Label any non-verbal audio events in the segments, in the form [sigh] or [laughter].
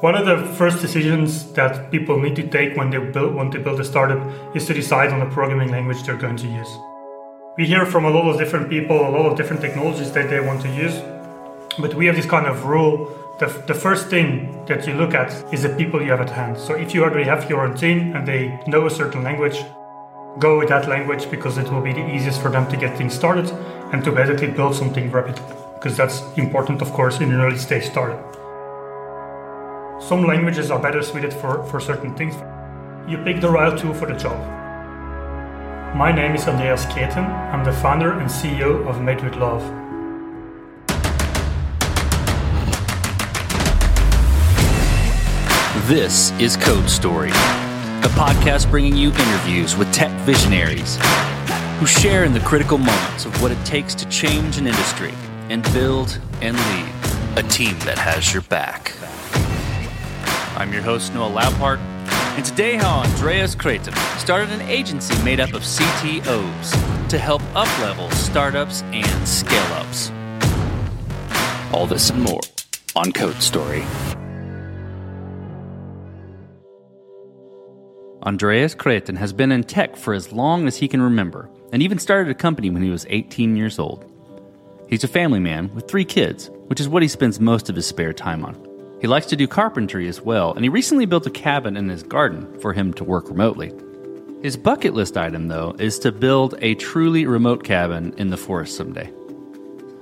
One of the first decisions that people need to take when they build, want to build a startup is to decide on the programming language they're going to use. We hear from a lot of different people, a lot of different technologies that they want to use, but we have this kind of rule. The, the first thing that you look at is the people you have at hand. So if you already have your own team and they know a certain language, go with that language because it will be the easiest for them to get things started and to basically build something rapidly. Because that's important, of course, in an early stage startup. Some languages are better suited for, for certain things. You pick the right tool for the job. My name is Andreas Creten. I'm the founder and CEO of Made with Love. This is Code Story, a podcast bringing you interviews with tech visionaries who share in the critical moments of what it takes to change an industry and build and lead a team that has your back. I'm your host, Noah Labhart, and today how Andreas Creten started an agency made up of CTOs to help uplevel startups and scale ups. All this and more on Code Story. Andreas Creten has been in tech for as long as he can remember, and even started a company when he was 18 years old. He's a family man with three kids, which is what he spends most of his spare time on. He likes to do carpentry as well, and he recently built a cabin in his garden for him to work remotely. His bucket list item, though, is to build a truly remote cabin in the forest someday.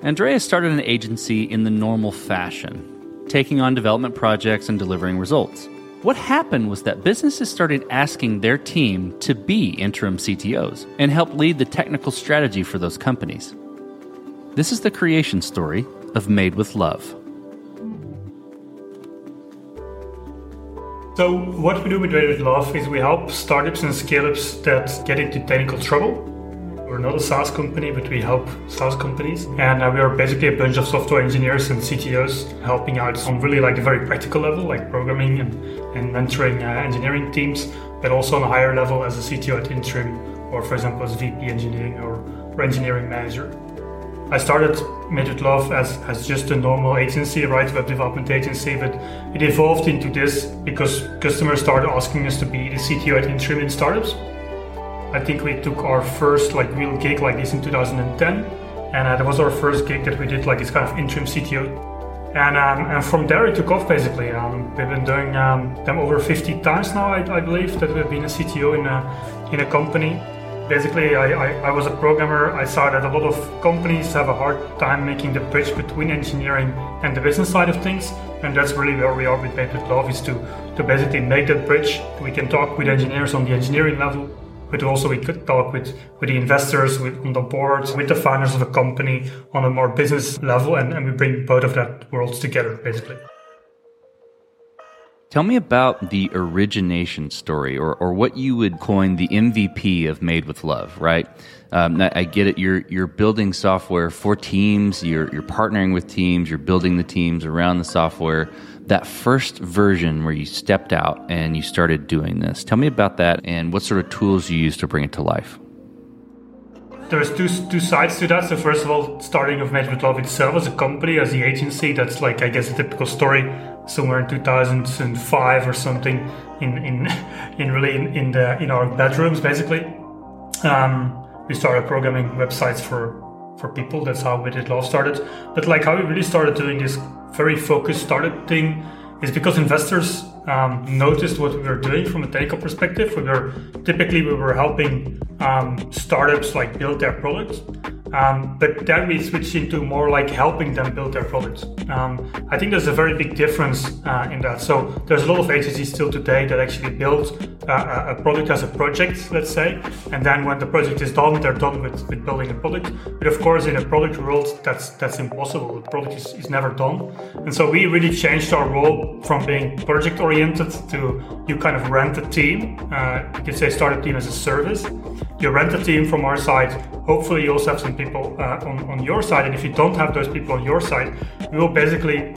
Andreas started an agency in the normal fashion, taking on development projects and delivering results. What happened was that businesses started asking their team to be interim CTOs and help lead the technical strategy for those companies. This is the creation story of Made with Love. So what we do with Made with Love is we help startups and scale-ups that get into technical trouble. We're not a SaaS company, but we help SaaS companies, and uh, we are basically a bunch of software engineers and CTOs helping out on really like the very practical level, like programming and, and mentoring uh, engineering teams, but also on a higher level as a CTO at Interim, or for example as VP engineering or engineering manager. I started Love as, as just a normal agency, right, web development agency, but it evolved into this because customers started asking us to be the CTO at Interim in startups. I think we took our first like real gig like this in 2010, and uh, that was our first gig that we did like this kind of interim CTO. And, um, and from there it took off basically. Um, we've been doing um, them over 50 times now, I, I, believe, that we've been a CTO in a, in a company basically I, I, I, was a programmer. I saw that a lot of companies have a hard time making the bridge between engineering and the business side of things and that's really where we are with Made with Love is to, to basically make that bridge we can talk with engineers on the engineering level but also we could talk with, with the investors with, on the board with the founders of a company on a more business level and, and we bring both of that worlds together basically Tell me about the origination story, or, or what you would coin the MVP of Made with Love, right? Um, I get it. You're you're building software for teams. You're you're partnering with teams. You're building the teams around the software. That first version where you stepped out and you started doing this. Tell me about that and what sort of tools you used to bring it to life there's two two sides to that. So first of all, starting of Made with Love itself as a company, as the agency, that's like I guess a typical story somewhere in 2005 or something in in [laughs] in really in, in the in our bedrooms basically. Um, we started programming websites for for people. That's how we did law started. But like how we really started doing this very focused startup thing is because investors um, noticed what we were doing from a technical perspective. We were typically we were helping um, startups like build their products, um, but then we switched into more like helping them build their products. Um, I think there's a very big difference uh, in that. So there's a lot of agencies still today that actually build uh, a product as a project, let's say, and then when the project is done, they're done with, with building a product. But of course, in a product world, that's that's impossible. The product is, is never done, and so we really changed our role from being project oriented to you kind of rent a team. Uh, you could say start a team as a service. You rent a team from our side. Hopefully, you also have some people uh, on, on your side. And if you don't have those people on your side, we will basically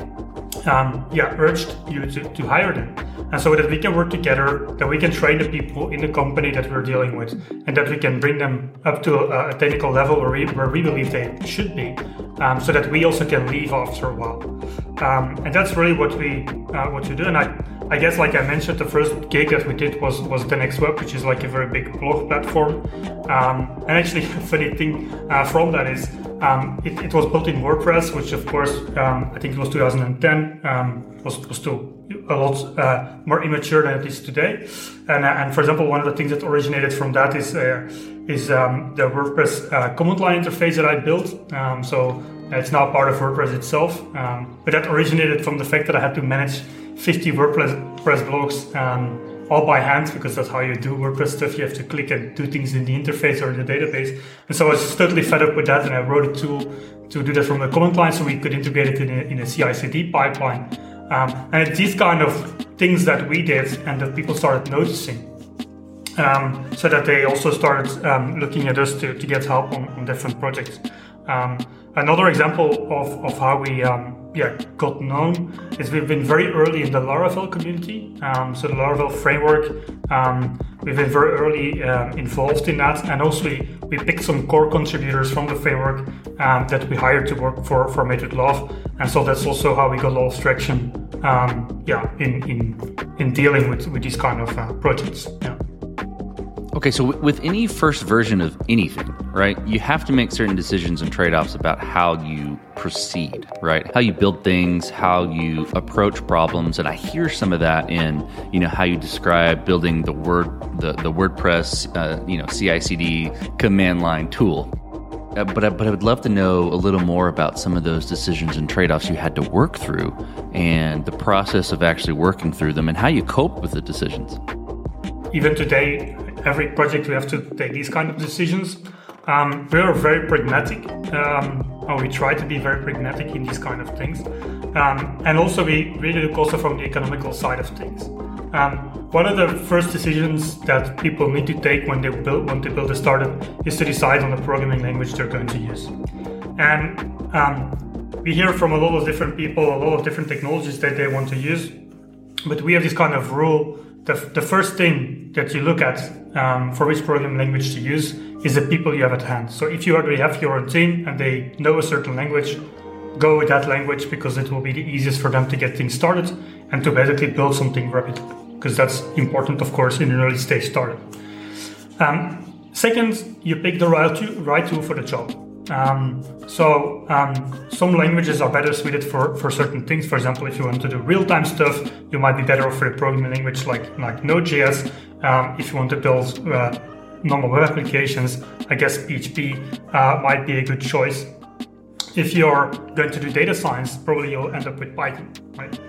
um, yeah, urge you to, to hire them. and so that we can work together, that we can train the people in the company that we're dealing with, and that we can bring them up to a, a technical level where we, where we believe they should be, um, so that we also can leave after a while. Um, and that's really what we uh, what we do. And I, I guess, like I mentioned, the first gig that we did was was the next web, which is like a very big blog platform. Um, and actually, [laughs] funny thing uh, from that is um, it, it, was built in WordPress, which of course um, I think it was 2010 um, was, was still a lot uh, more immature than it is today. And, uh, and for example, one of the things that originated from that is uh, is um, the WordPress uh, command line interface that I built. Um, so it's now part of WordPress itself, but that originated from the fact that I had to manage 50 WordPress blogs um, all by hand because that's how you do WordPress stuff. You have to click and do things in the interface or in the database. And so I was totally fed up with that, and I wrote a tool to do that from the command line so we could integrate it in a, in a CI/CD pipeline. Um, and it's these kind of things that we did and that people started noticing. Um, so that they also started um, looking at us to, to get help on, on different projects. Um, another example of, of how we um, yeah, got known is we've been very early in the Laravel community. Um, so the Laravel framework, um, we've been very early um, involved in that, and also we, we picked some core contributors from the framework um, that we hired to work for for with Love, and so that's also how we got a lot of traction. yeah, in in in dealing with with these kind of uh, projects. Yeah. Okay, so with any first version of anything, right, you have to make certain decisions and trade offs about how you proceed, right? How you build things, how you approach problems, and I hear some of that in you know how you describe building the word the the WordPress uh, you know CI/CD command line tool. Uh, but I, but I would love to know a little more about some of those decisions and trade offs you had to work through, and the process of actually working through them, and how you cope with the decisions. Even today, every project we have to take these kind of decisions. Um, we are very pragmatic, um, or we try to be very pragmatic in these kind of things. Um, and also, we really look also from the economical side of things. Um, one of the first decisions that people need to take when they build when they build a startup is to decide on the programming language they're going to use. And um, we hear from a lot of different people, a lot of different technologies that they want to use, but we have this kind of rule the, the first thing that you look at um, for which programming language to use is the people you have at hand. So if you already have your own team and they know a certain language, go with that language because it will be the easiest for them to get things started and to basically build something rapidly. Because that's important, of course, in an early stage startup. Um, second, you pick the right, right tool for the job. Um, so um, some languages are better suited for, for certain things. For example, if you want to do real-time stuff, you might be better off for a programming language like, like Node.js. Um, if you want to build uh, normal web applications, I guess PHP uh, might be a good choice. If you're going to do data science, probably you'll end up with Python, right?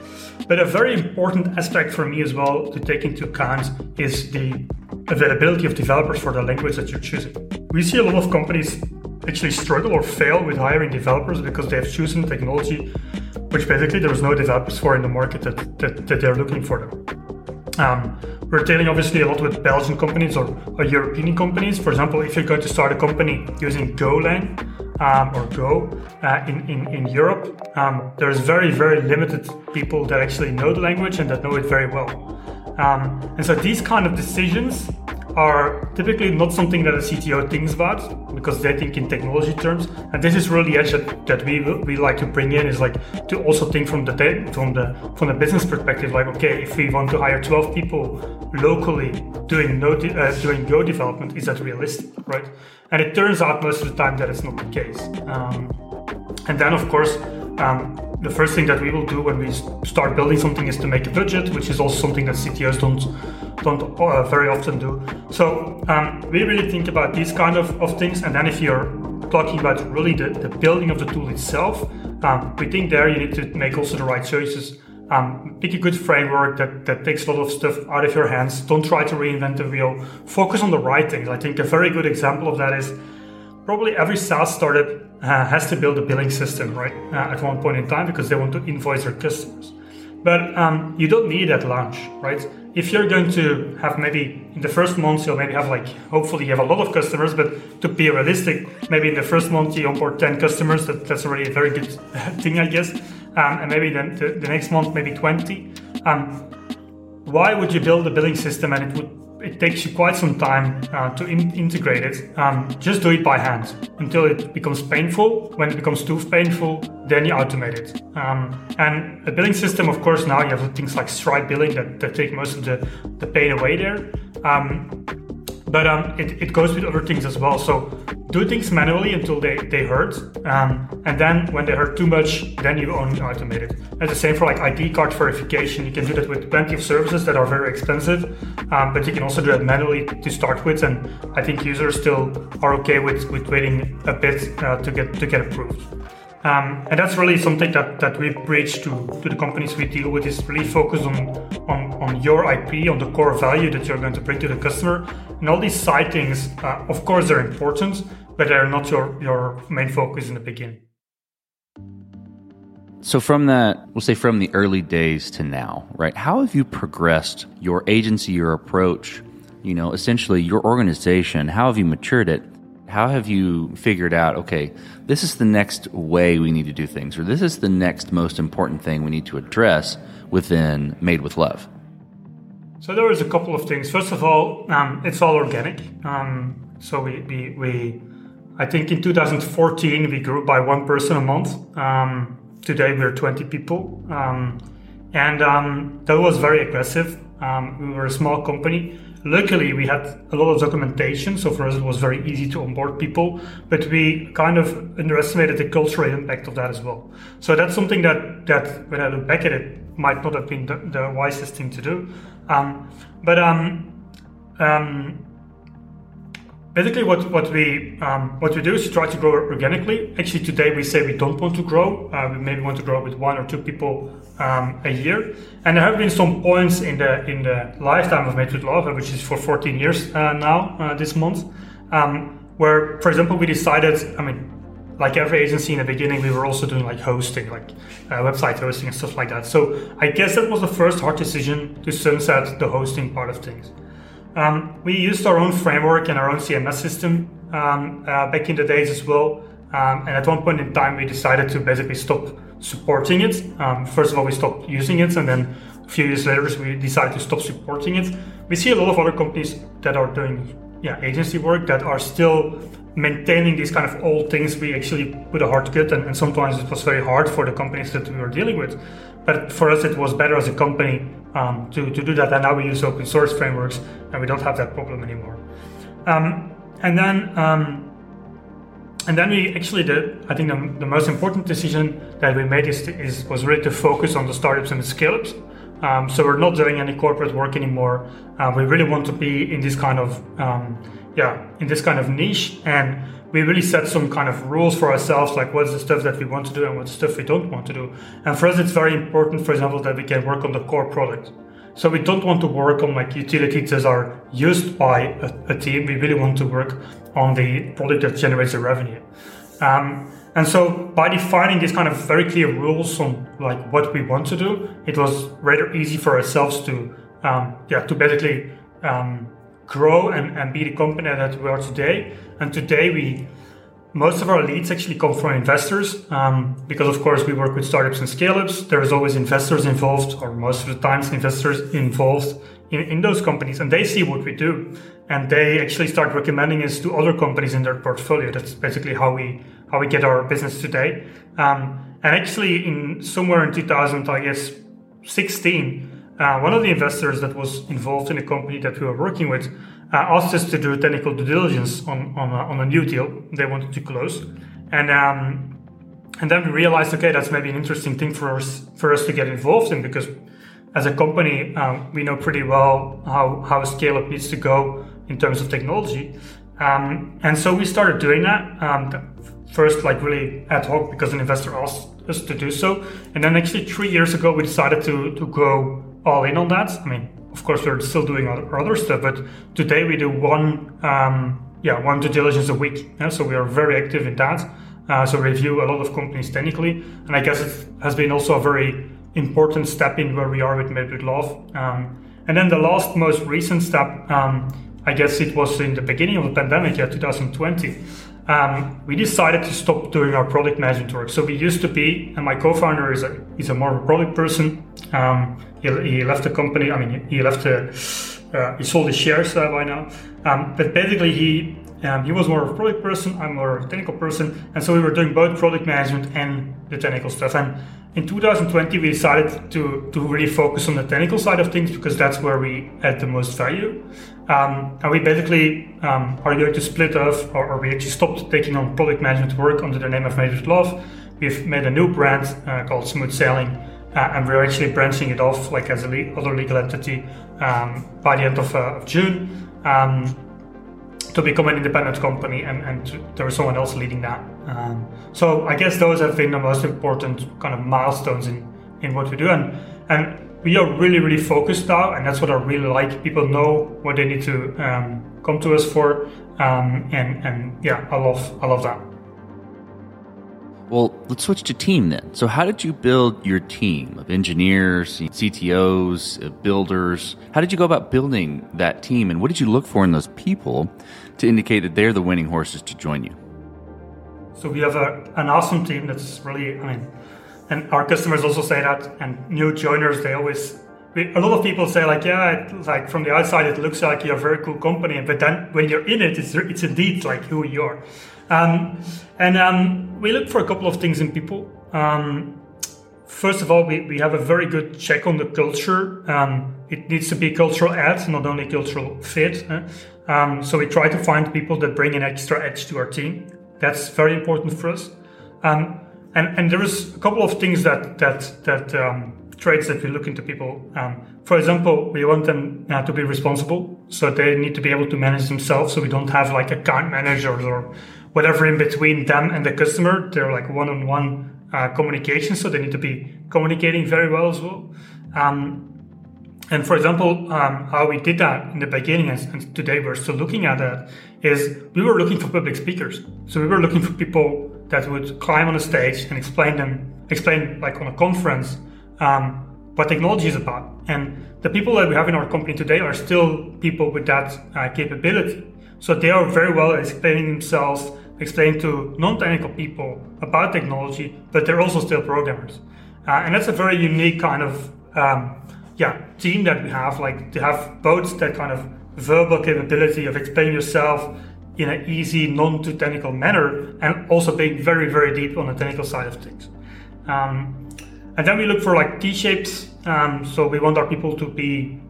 But a very important aspect for me as well to take into account is the availability of developers for the language that you're choosing. We see a lot of companies actually struggle or fail with hiring developers because they have chosen technology which basically there was no developers for in the market that, that, that they're looking for them. Um, we're dealing obviously a lot with Belgian companies or, or, European companies. For example, if you're going to start a company using Golang um, or Go uh, in, in, in Europe, um, there's very, very limited people that actually know the language and that know it very well. Um, and so these kind of decisions are typically not something that a CTO thinks about because they think in technology terms. And this is really the edge that, that we we like to bring in is like to also think from the from the from the business perspective. Like, okay, if we want to hire 12 people locally doing no uh, doing Go development, is that realistic, right? And it turns out most of the time that it's not the case. Um, and then, of course. Um, the first thing that we will do when we start building something is to make a budget, which is also something that CTOs don't don't uh, very often do. So um, we really think about these kind of, of things, and then if you're talking about really the, the building of the tool itself, um, we think there you need to make also the right choices. Um, pick a good framework that, that takes a lot of stuff out of your hands. Don't try to reinvent the wheel. Focus on the right things. I think a very good example of that is probably every SaaS startup uh, has to build a billing system, right, uh, at one point in time because they want to invoice their customers. But um, you don't need at launch, right? If you're going to have maybe in the first month, you'll maybe have like, hopefully you have a lot of customers, but to be realistic, maybe in the first month you onboard 10 customers, that, that's already a very good [laughs] thing, I guess. Um, and maybe then the, the, next month, maybe 20. Um, why would you build a billing system and it would it takes you quite some time uh, to in- integrate it. Um, just do it by hand until it becomes painful. When it becomes too painful, then you automate it. Um, and a billing system, of course, now you have things like Stripe billing that, that take most of the, the pain away there. Um, but um, it, it goes with other things as well. So do things manually until they, they hurt. Um, and then when they hurt too much, then you only automate it. And the same for like ID card verification. You can do that with plenty of services that are very expensive, um, but you can also do that manually to start with. And I think users still are okay with, with waiting a bit uh, to get to get approved. Um, and that's really something that, that we preach to, to the companies we deal with is really focus on, on, on your IP, on the core value that you're going to bring to the customer. And all these side things, uh, of course, they're important, but they're not your, your main focus in the beginning. So, from that, we'll say from the early days to now, right? How have you progressed your agency, your approach, you know, essentially your organization? How have you matured it? How have you figured out, okay, this is the next way we need to do things, or this is the next most important thing we need to address within Made with Love? So there is a couple of things. First of all, um, it's all organic. Um, so we, we, we, I think in 2014 we grew by one person a month. Um, today we're 20 people, um, and um, that was very aggressive. Um, we were a small company Luckily, we had a lot of documentation, so for us it was very easy to onboard people, but we kind of underestimated the cultural impact of that as well. So that's something that, that when I look back at it, might not have been the, the wisest thing to do. Um, but um, um, basically what, what we um, what we do is try to grow organically. Actually today we say we don't want to grow. Uh, we maybe want to grow with one or two people um, a year. And there have been some points in the in the lifetime of with love which is for 14 years uh, now uh, this month. Um, where for example we decided i mean like every agency in the beginning we were also doing like hosting like uh, website hosting and stuff like that. So i guess that was the first hard decision to sunset the hosting part of things um, we used our own framework and our own CMS system um, uh, back in the days as well. Um, and at one point in time, we decided to basically stop supporting it. Um, first of all, we stopped using it, and then a few years later, we decided to stop supporting it. We see a lot of other companies that are doing yeah, agency work that are still maintaining these kind of old things. We actually put a hard cut, and, and sometimes it was very hard for the companies that we were dealing with. But for us, it was better as a company um, to, to do that. And now we use open source frameworks and we don't have that problem anymore. Um, and then um, and then we actually did, I think the, the, most important decision that we made is, is was really to focus on the startups and the scale ups. Um, so we're not doing any corporate work anymore. Uh, we really want to be in this kind of um, yeah in this kind of niche and we really set some kind of rules for ourselves, like what's the stuff that we want to do and what's the stuff we don't want to do. And for us, it's very important, for example, that we can work on the core product. So we don't want to work on like utilities that are used by a, a team. We really want to work on the product that generates the revenue. Um, and so by defining these kind of very clear rules on like what we want to do, it was rather easy for ourselves to, um, yeah, to basically um, grow and, and be the company that we are today. And today we most of our leads actually come from investors um, because of course we work with startups and scale-ups. There is always investors involved or most of the times investors involved in, in those companies and they see what we do. And they actually start recommending us to other companies in their portfolio. That's basically how we how we get our business today. Um, and actually in somewhere in 2000 i guess 16 uh, one of the investors that was involved in the company that we were working with uh, asked us to do technical due diligence on on a, on a new deal they wanted to close, and um, and then we realized, okay, that's maybe an interesting thing for us for us to get involved in because as a company um, we know pretty well how how a scale up needs to go in terms of technology, um, and so we started doing that. Um, first, like really ad hoc because an investor asked us to do so, and then actually three years ago we decided to to go all in on that. I mean, of course, we're still doing other, other stuff, but today we do one, um, yeah, one due diligence a week. Yeah? So we are very active in that. Uh, so review a lot of companies technically, and I guess it has been also a very important step in where we are with Made with Love. Um, and then the last, most recent step, um, I guess it was in the beginning of the pandemic, yeah, 2020. um, we decided to stop doing our product management work. So we used to be, and my co-founder is a he's a more product person. Um, he, he, left the company. I mean, he left the uh, he sold his shares uh, by now. Um, but basically, he um, he was more of a product person. I'm more of a technical person, and so we were doing both product management and the technical stuff. And in 2020, we decided to to really focus on the technical side of things because that's where we add the most value. Um, and we basically um, are going to split off, or, or, we actually stopped taking on product management work under the name of Made with Love. We've made a new brand uh, called Smooth Sailing, uh, and we're actually branching it off like as a le- other legal entity um, by the end of, uh, of June um, to become an independent company, and, and there is someone else leading that. Um, so I guess those have been the most important kind of milestones in, in what we do, and and we are really really focused now and that's what i really like. People know what they need to um, come to us for um, and and yeah i love i love that well let's switch to team then. So how did you build your team of engineers ctos uh, builders? How did you go about building that team and what did you look for in those people to indicate that they're the winning horses to join you? So we have a, an awesome team that's really i mean and our customers also say that and new joiners they always a lot of people say like yeah it, like from the outside it looks like you're a very cool company but then when you're in it it's, it's indeed like who you are um, and um, we look for a couple of things in people um, first of all we, we have a very good check on the culture um, it needs to be cultural add not only cultural fit um, so we try to find people that bring an extra edge to our team that's very important for us um, and and there is a couple of things that that that traits that we look into people. Um, for example, we want them uh, to be responsible, so they need to be able to manage themselves. So we don't have like account managers or whatever in between them and the customer. They're like one-on-one uh, communication, so they need to be communicating very well as well. Um, and for example, um, how we did that in the beginning, and today we're still looking at that, is we were looking for public speakers. So we were looking for people that would climb on a stage and explain them, explain like on a conference, um, what technology is about. And the people that we have in our company today are still people with that uh, capability. So they are very well at explaining themselves, explaining to non-technical people about technology, but they're also still programmers. Uh, and that's a very unique kind of um, yeah team that we have. Like to have both that kind of verbal capability of explaining yourself in an easy, non-too technical manner, and also being very, very deep on the technical side of things. Um, and then we look for like T-shapes. Um, so we want our people to be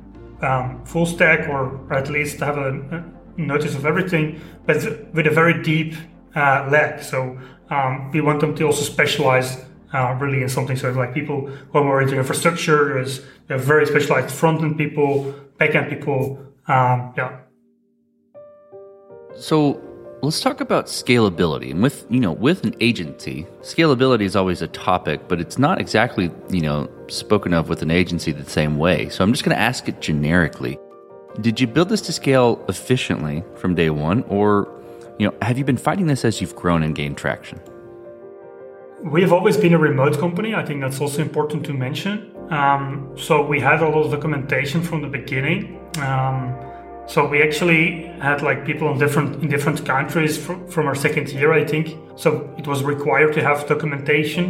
um, full stack, or, or, at least have a, a, notice of everything, but with a very deep uh, leg. So um, we want them to also specialize uh, really in something. So like people who are more into infrastructure, there's very specialized front end people, back end people. Um, yeah, so let's talk about scalability. And with you know, with an agency, scalability is always a topic, but it's not exactly you know spoken of with an agency the same way. So I'm just going to ask it generically. Did you build this to scale efficiently from day one, or you know, have you been fighting this as you've grown and gained traction? We have always been a remote company. I think that's also important to mention. Um, so we had a lot of documentation from the beginning. Um, so we actually had like people in different in different countries from, from our second year, I think. So it was required to have documentation,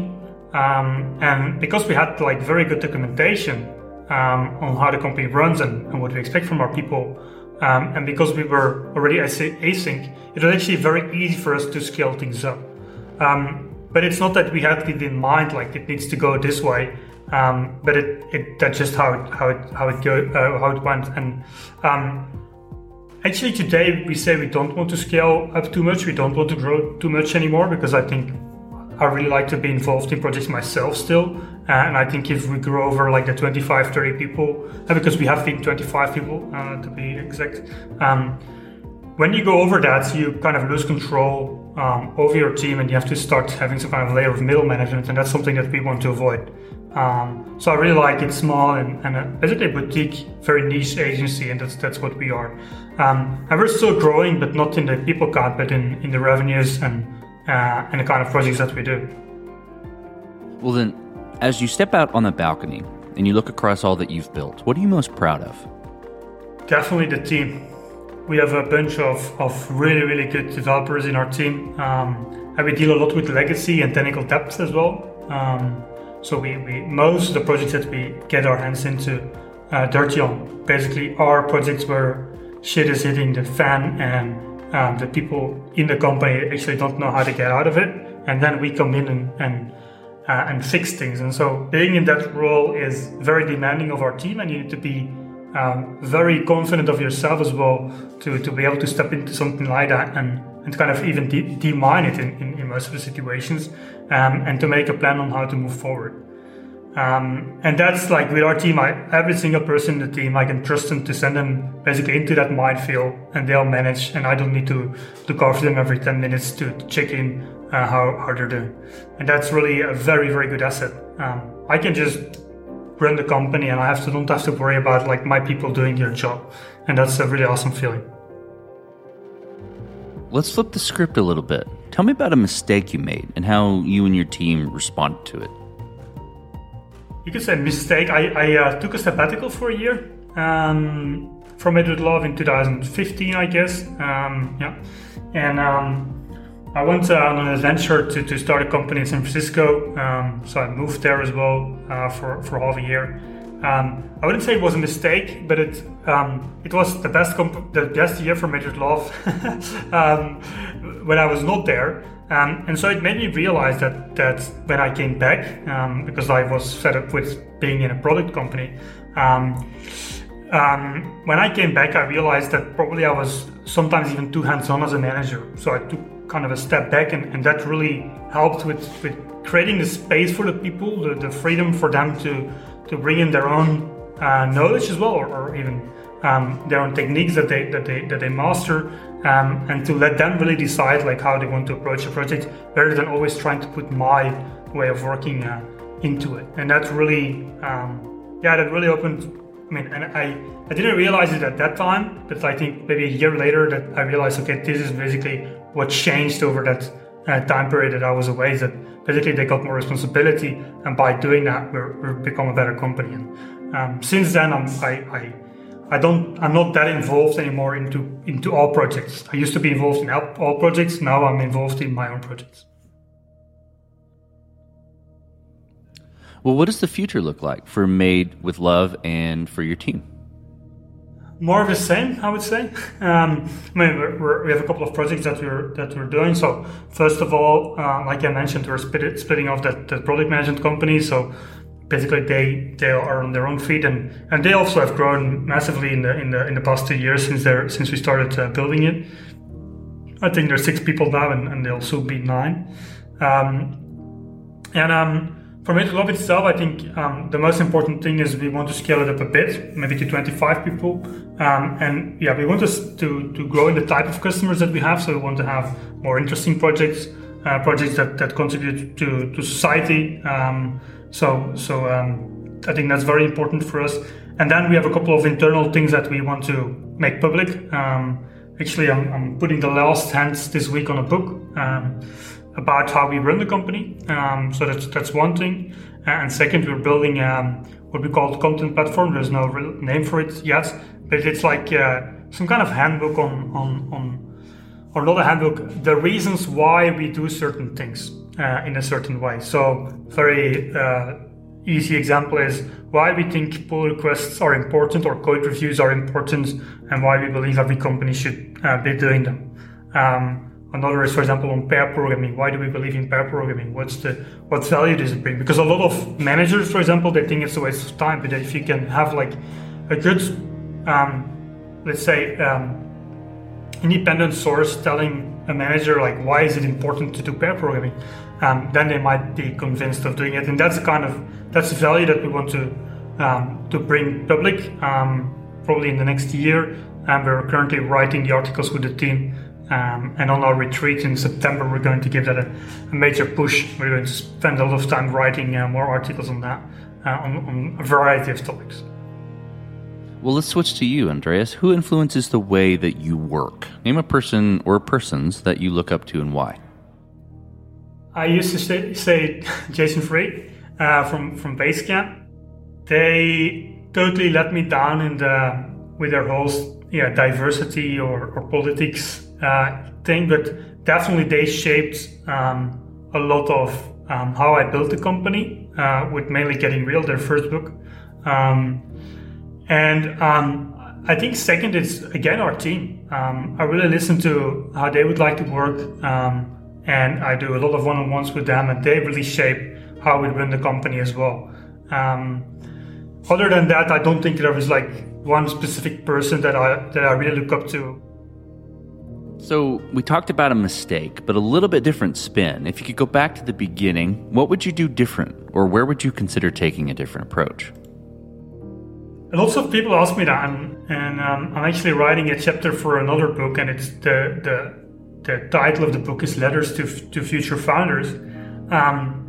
um, and because we had like very good documentation um, on how the company runs and, and, what we expect from our people, um, and because we were already async, it was actually very easy for us to scale things up. Um, but it's not that we had it in mind like it needs to go this way. Um, but it, it, that's just how it how it how it go uh, how it went and um, Actually, today we say we don't want to scale up too much. We don't want to grow too much anymore because I think I really like to be involved in projects myself still. Uh, and I think if we grow over like the 25, 30 people, uh, because we have been 25 people uh, to be exact, um, when you go over that, you kind of lose control um, over your team and you have to start having some kind of layer of middle management. And that's something that we want to avoid. Um, so I really like it small and, and a, basically a boutique, very niche agency, and that's that's what we are. Um, and we're still growing, but not in the people count, but in, in the revenues and uh, and the kind of projects that we do. Well, then, as you step out on the balcony and you look across all that you've built, what are you most proud of? Definitely the team. we have a bunch of, of really, really good developers in our team. Um, and we deal a lot with legacy and technical depth as well. Um, so we, we most of the projects that we get our hands into uh, dirty on basically are projects where shit is hitting the fan and um, the people in the company actually don't know how to get out of it, and then we come in and and, uh, and fix things. And so being in that role is very demanding of our team, and you need to be um, very confident of yourself as well to, to be able to step into something like that and, and kind of even de- demine it in, in, in, most of the situations um, and to make a plan on how to move forward. Um, and that's like with our team, I, every single person in the team, I can trust them to send them basically into that minefield and they'll manage. And I don't need to look after them every 10 minutes to, to check in uh, how, how they're doing. And that's really a very, very good asset. Um, I can just run the company and I have to, don't have to worry about like my people doing their job. And that's a really awesome feeling. Let's flip the script a little bit. Tell me about a mistake you made and how you and your team responded to it you could say mistake. I, I uh, took a sabbatical for a year um, from Edward Love in 2015, I guess. Um, yeah, and um, I went uh, on an adventure to, to start a company in San Francisco. Um, so I moved there as well uh, for for half a year. Um, I wouldn't say it was a mistake, but it um, it was the best comp- the best year for with Love [laughs] when I was not there. Um, and so it made me realize that that when I came back, um, because I was fed up with being in a product company, um, um, when I came back, I realized that probably I was sometimes even too hands-on as a manager. So I took kind of a step back, and, and that really helped with, with creating the space for the people, the, the freedom for them to to bring in their own uh, knowledge as well, or, or even um, their own techniques that they that they that they master, um, and to let them really decide like how they want to approach a project, rather than always trying to put my way of working uh, into it. And that's really, um, yeah, that really opened. I mean, and I I didn't realize it at that time, but I think maybe a year later that I realized, okay, this is basically what changed over that uh, time period that I was away. Is that basically they got more responsibility, and by doing that, we're, we're become a better company. And um, since then, I'm, I, I I don't I'm not that involved anymore into into all projects. I used to be involved in all projects. Now I'm involved in my own projects. Well, what does the future look like for Made with Love and for your team? More of the same, I would say. Um, I mean, we're, we're, we have a couple of projects that we're that we're doing. So, first of all, uh, like I mentioned, we're split, splitting off that, that product management company. So, basically they they are on their own feet and and they also have grown massively in the in the in the past two years since they're since we started uh, building it. I think there's six people now and, and they'll soon be nine. Um, and um, for Made itself, I think um, the most important thing is we want to scale it up a bit, maybe to 25 people. Um, and yeah, we want to, to, to grow in the type of customers that we have. So we want to have more interesting projects, uh, projects that, that contribute to, to society. Um, so, so um, I think that's very important for us. And then we have a couple of internal things that we want to make public. Um, actually, I'm, I'm, putting the last hands this week on a book um, about how we run the company. Um, so that's that's one thing. And second, we're building um, what we call the content platform. There's no real name for it yet, but it's like uh, some kind of handbook on on on or not a handbook, the reasons why we do certain things uh, in a certain way. So, very uh, easy example is why we think pull requests are important or code reviews are important, and why we believe every company should uh, be doing them. Um, another is, for example, on pair programming. Why do we believe in pair programming? What's the what value does it bring? Because a lot of managers, for example, they think it's a waste of time. But if you can have like a good, um, let's say. Um, independent source telling a manager like why is it important to do pair programming um, then they might be convinced of doing it and that's the kind of that's the value that we want to um, to bring public um, probably in the next year and we're currently writing the articles with the team um, and on our retreat in September we're going to give that a, a, major push we're going to spend a lot of time writing uh, more articles on that uh, on, on a variety of topics well, let's switch to you, Andreas. Who influences the way that you work? Name a person or persons that you look up to and why. I used to say, say [laughs] Jason Fried uh, from from Basecamp. They totally let me down in the with their whole yeah diversity or, or politics uh, thing, but definitely they shaped um, a lot of um, how I built the company uh, with mainly getting real their first book, um, and um, I think second is again our team. Um, I really listen to how they would like to work, um, and I do a lot of one-on-ones with them, and they really shape how we run the company as well. other than that, I don't think there was like one specific person that I that I really look up to. So, we talked about a mistake, but a little bit different spin. If you could go back to the beginning, what would you do different, or where would you consider taking a different approach? Lots of people ask me that, and, and um, I'm actually writing a chapter for another book, and it's the the, the title of the book is Letters to to Future Founders. Um,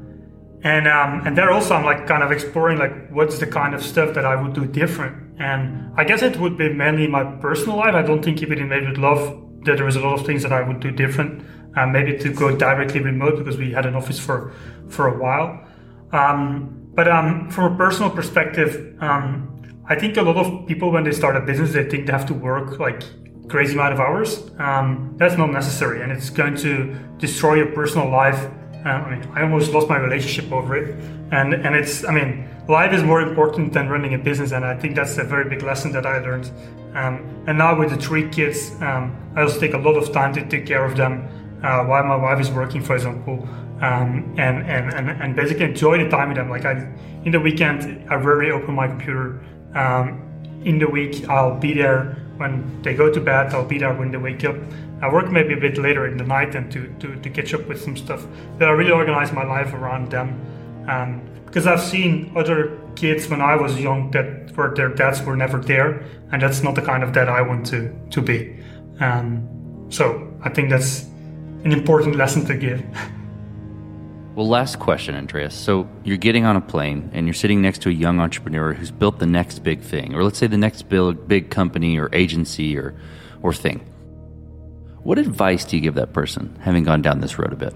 and um, and there also I'm like kind of exploring like what's the kind of stuff that I would do different. And I guess it would be mainly my personal life. I don't think if it Made with Love that there was a lot of things that I would do different. Uh, maybe to go directly remote because we had an office for for a while. Um, but um, from a personal perspective, um, I think a lot of people when they start a business they think they have to work like crazy amount of hours. Um, that's not necessary, and it's going to destroy your personal life uh, I mean, I almost lost my relationship over it, and and it's I mean, life is more important than running a business, and I think that's a very big lesson that I learned. Um, and now with the three kids, um, I also take a lot of time to take care of them uh, while my wife is working, for example, um, and, and and and basically enjoy the time with them. Like I, in the weekend, I rarely open my computer. Um, in the week, I'll be there when they go to bed. I'll be there when they wake up. I work maybe a bit later in the night and to, to, to catch up with some stuff. But I really organize my life around them. Um, because I've seen other kids when I was young that where their dads were never there, and that's not the kind of dad I want to to be. Um, so I think that's an important lesson to give. [laughs] Well, last question, Andreas. So you're getting on a plane and you're sitting next to a young entrepreneur who's built the next big thing, or let's say the next big, big company or agency or, or thing. What advice do you give that person, having gone down this road a bit?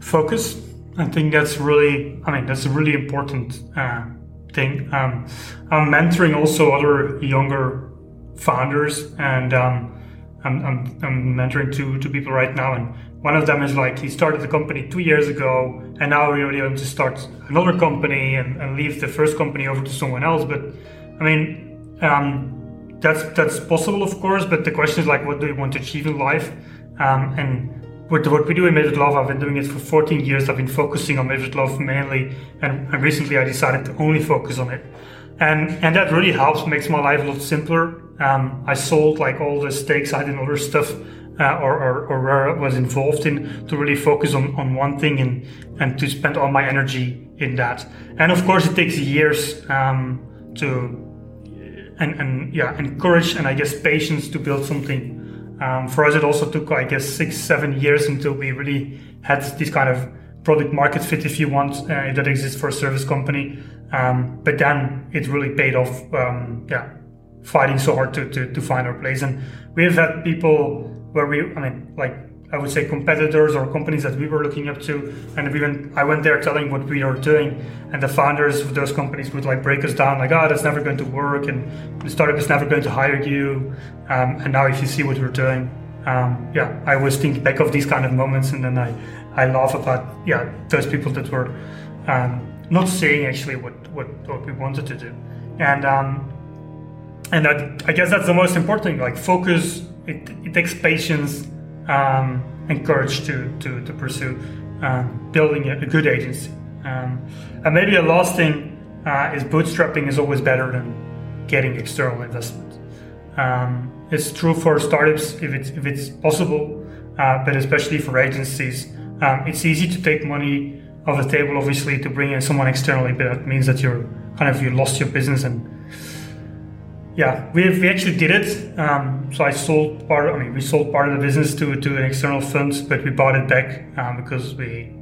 Focus. I think that's really, I mean, that's a really important uh, thing. Um, I'm mentoring also other younger founders, and um, I'm, I'm, I'm, mentoring two, two people right now. And one of them is like, he started the company two years ago, and now really want to start another company and, and leave the first company over to someone else. But I mean, um, that's that's possible, of course. But the question is like, what do you want to achieve in life? Um, and with what we do in with Love, I've been doing it for 14 years. I've been focusing on Made with Love mainly, and, and recently I decided to only focus on it. And and that really helps, makes my life a lot simpler. Um, I sold like all the stakes I had in other stuff. Uh, or, or, or, where I was involved in to really focus on, on one thing and, and to spend all my energy in that. And of course, it takes years um, to and, and yeah, encourage and I guess patience to build something. Um, for us, it also took I guess six, seven years until we really had this kind of product market fit, if you want, uh, that exists for a service company. Um, but then it really paid off. Um, yeah, fighting so hard to, to, to find our place, and we have had people where we, I mean, like I would say competitors or companies that we were looking up to. And we went, I went there telling what we are doing, and the founders of those companies would like break us down, like, oh, that's never going to work, and the startup is never going to hire you. Um, and now, if you see what we're doing, um, yeah, I always think back of these kind of moments, and then I, I laugh about yeah those people that were um, not saying actually what, what what we wanted to do, and um, and that, I guess that's the most important. Like focus, it, it takes patience um, encouraged to, to, to pursue um, building a, a, good agency. Um, and maybe a last thing uh, is bootstrapping is always better than getting external investment. Um, it's true for startups if it's, if it's possible, uh, but especially for agencies. Um, it's easy to take money off the table, obviously, to bring in someone externally, but that means that you're kind of you lost your business and yeah, we, we actually did it. Um, so I sold part. Of, I mean, we sold part of the business to to an external fund, but we bought it back um, because we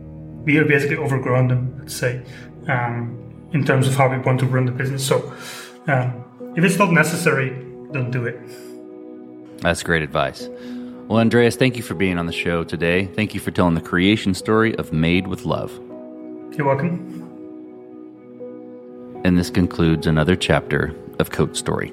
we have basically overgrown them. Let's say um, in terms of how we want to run the business. So um, if it's not necessary, don't do it. That's great advice. Well, Andreas, thank you for being on the show today. Thank you for telling the creation story of Made with Love. You're welcome. And this concludes another chapter of Code Story.